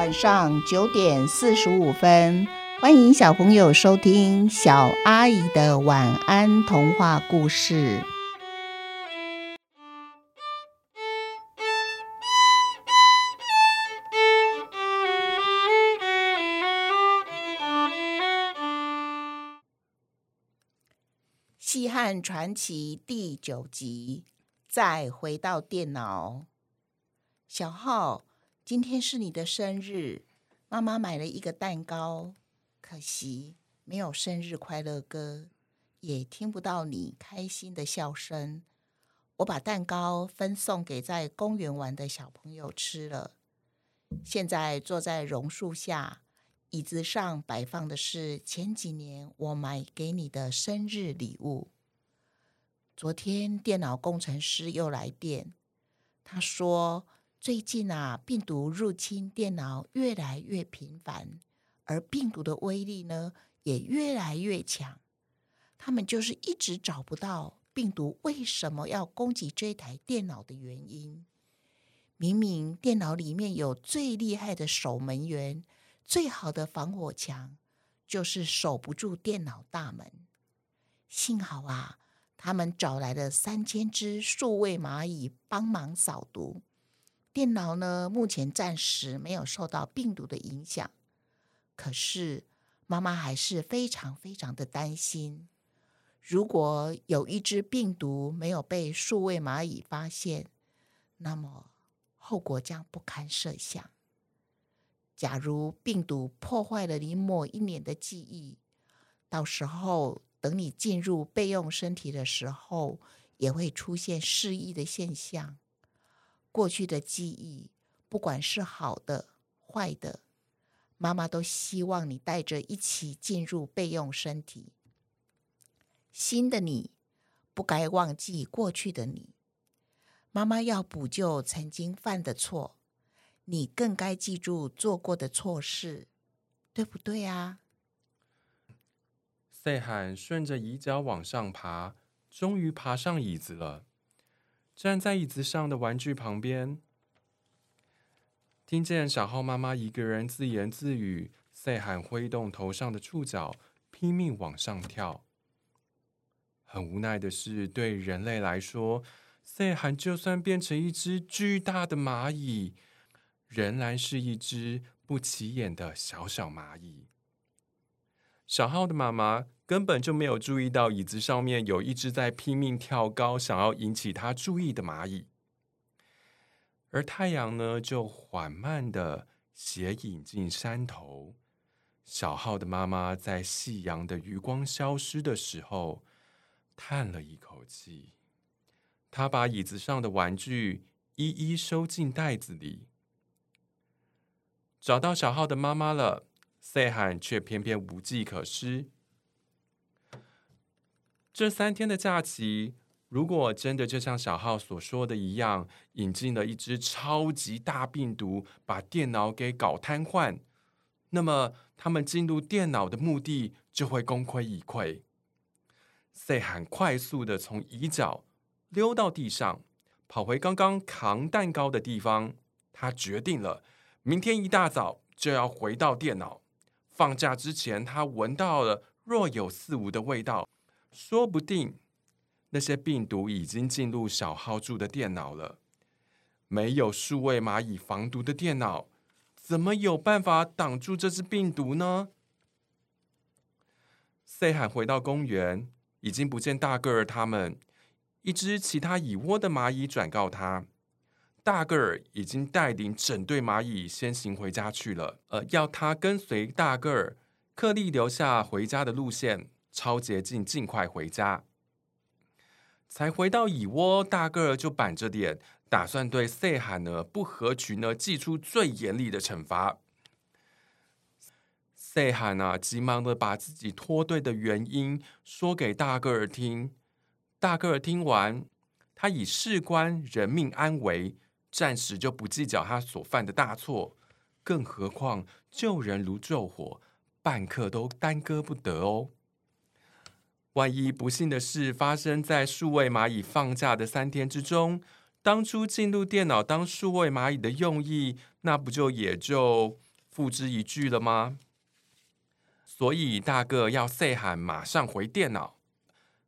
晚上九点四十五分，欢迎小朋友收听小阿姨的晚安童话故事。《西汉传奇》第九集，再回到电脑。小浩，今天是你的生日，妈妈买了一个蛋糕，可惜没有生日快乐歌，也听不到你开心的笑声。我把蛋糕分送给在公园玩的小朋友吃了。现在坐在榕树下。椅子上摆放的是前几年我买给你的生日礼物。昨天电脑工程师又来电，他说最近啊，病毒入侵电脑越来越频繁，而病毒的威力呢也越来越强。他们就是一直找不到病毒为什么要攻击这台电脑的原因。明明电脑里面有最厉害的守门员。最好的防火墙就是守不住电脑大门。幸好啊，他们找来了三千只数位蚂蚁帮忙扫毒，电脑呢，目前暂时没有受到病毒的影响。可是妈妈还是非常非常的担心，如果有一只病毒没有被数位蚂蚁发现，那么后果将不堪设想。假如病毒破坏了你某一年的记忆，到时候等你进入备用身体的时候，也会出现失忆的现象。过去的记忆，不管是好的、坏的，妈妈都希望你带着一起进入备用身体。新的你，不该忘记过去的你。妈妈要补救曾经犯的错。你更该记住做过的错事，对不对啊？赛罕顺着椅脚往上爬，终于爬上椅子了。站在椅子上的玩具旁边，听见小浩妈妈一个人自言自语。赛罕挥动头上的触角，拼命往上跳。很无奈的是，对人类来说，赛罕就算变成一只巨大的蚂蚁。仍然是一只不起眼的小小蚂蚁。小浩的妈妈根本就没有注意到椅子上面有一只在拼命跳高，想要引起他注意的蚂蚁。而太阳呢，就缓慢的斜影进山头。小浩的妈妈在夕阳的余光消失的时候，叹了一口气。她把椅子上的玩具一一收进袋子里。找到小浩的妈妈了，赛罕却偏偏无计可施。这三天的假期，如果真的就像小浩所说的一样，引进了一只超级大病毒，把电脑给搞瘫痪，那么他们进入电脑的目的就会功亏一篑。赛罕快速的从椅角溜到地上，跑回刚刚扛蛋糕的地方，他决定了。明天一大早就要回到电脑。放假之前，他闻到了若有似无的味道，说不定那些病毒已经进入小浩住的电脑了。没有数位蚂蚁防毒的电脑，怎么有办法挡住这只病毒呢？赛罕回到公园，已经不见大个儿他们。一只其他蚁窝的蚂蚁转告他。大个儿已经带领整队蚂蚁先行回家去了。呃，要他跟随大个儿，刻意留下回家的路线，超捷径，尽快回家。才回到蚁窝，大个儿就板着脸，打算对赛罕呢不合群呢，祭出最严厉的惩罚。赛罕啊，急忙的把自己脱队的原因说给大个儿听。大个儿听完，他以事关人命安危。暂时就不计较他所犯的大错，更何况救人如救火，半刻都耽搁不得哦。万一不幸的事发生在数位蚂蚁放假的三天之中，当初进入电脑当数位蚂蚁的用意，那不就也就付之一炬了吗？所以大个要细汉马上回电脑。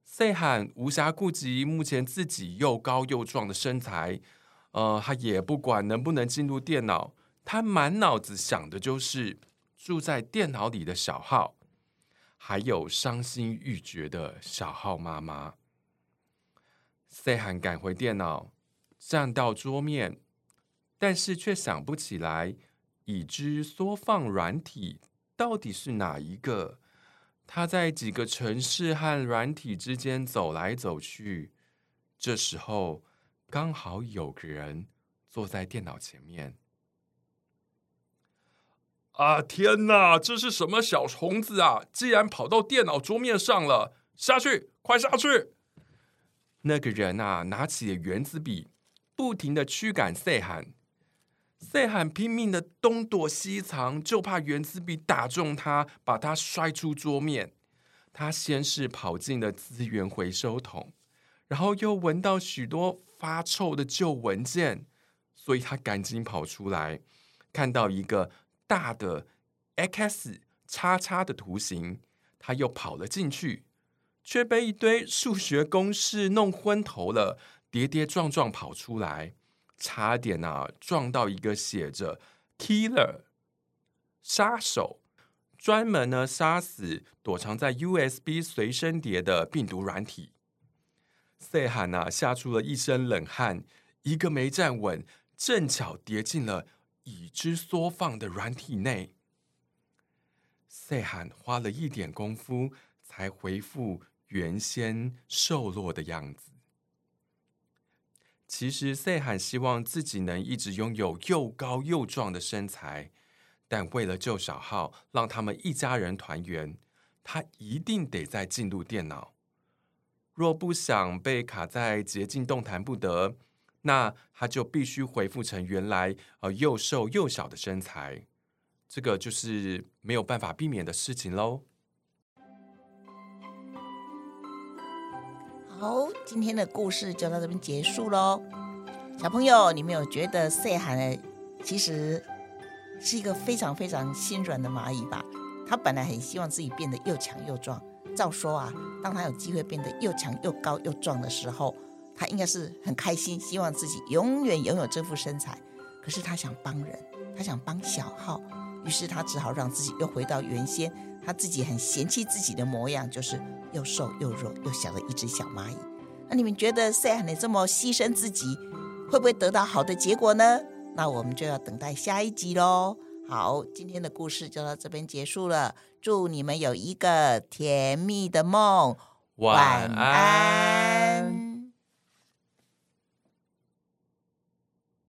细汉无暇顾及目前自己又高又壮的身材，呃，他也不管能不能进入电脑，他满脑子想的就是住在电脑里的小浩，还有伤心欲绝的小浩妈妈。细汉赶回电脑，站到桌面，但是却想不起来已知缩放软体到底是哪一个。他在几个城市和软体之间走来走去，这时候刚好有个人坐在电脑前面。啊，天哪，这是什么小虫子啊？竟然跑到电脑桌面上了！下去，快下去！那个人啊，拿起了原子笔，不停的驱赶赛罕。赛罕拼命的东躲西藏，就怕原子笔打中他，把他摔出桌面。他先是跑进了资源回收桶，然后又闻到许多发臭的旧文件，所以他赶紧跑出来，看到一个大的 X 叉叉的图形，他又跑了进去。却被一堆数学公式弄昏头了，跌跌撞撞跑出来，差点啊撞到一个写着 “killer” 杀手，专门呢杀死躲藏在 USB 随身碟的病毒软体。细汉啊吓出了一身冷汗，一个没站稳，正巧跌进了已知缩放的软体内。细汉花了一点功夫才恢复。原先瘦弱的样子。其实细汉希望自己能一直拥有又高又壮的身材，但为了救小浩，让他们一家人团圆，他一定得再进入电脑。若不想被卡在捷径动弹不得，那他就必须恢复成原来呃又瘦又小的身材。这个就是没有办法避免的事情喽。好，今天的故事就到这边结束喽。小朋友，你们有觉得细汉呢，其实是一个非常非常心软的蚂蚁吧？他本来很希望自己变得又强又壮。照说啊，当他有机会变得又强又高又壮的时候，他应该是很开心，希望自己永远拥有这副身材。可是他想帮人，他想帮小号，于是他只好让自己又回到原先他自己很嫌弃自己的模样，就是。又瘦又弱又小的一只小蚂蚁，那你们觉得细汉你这么牺牲自己，会不会得到好的结果呢？那我们就要等待下一集喽。好，今天的故事就到这边结束了，祝你们有一个甜蜜的梦，晚安。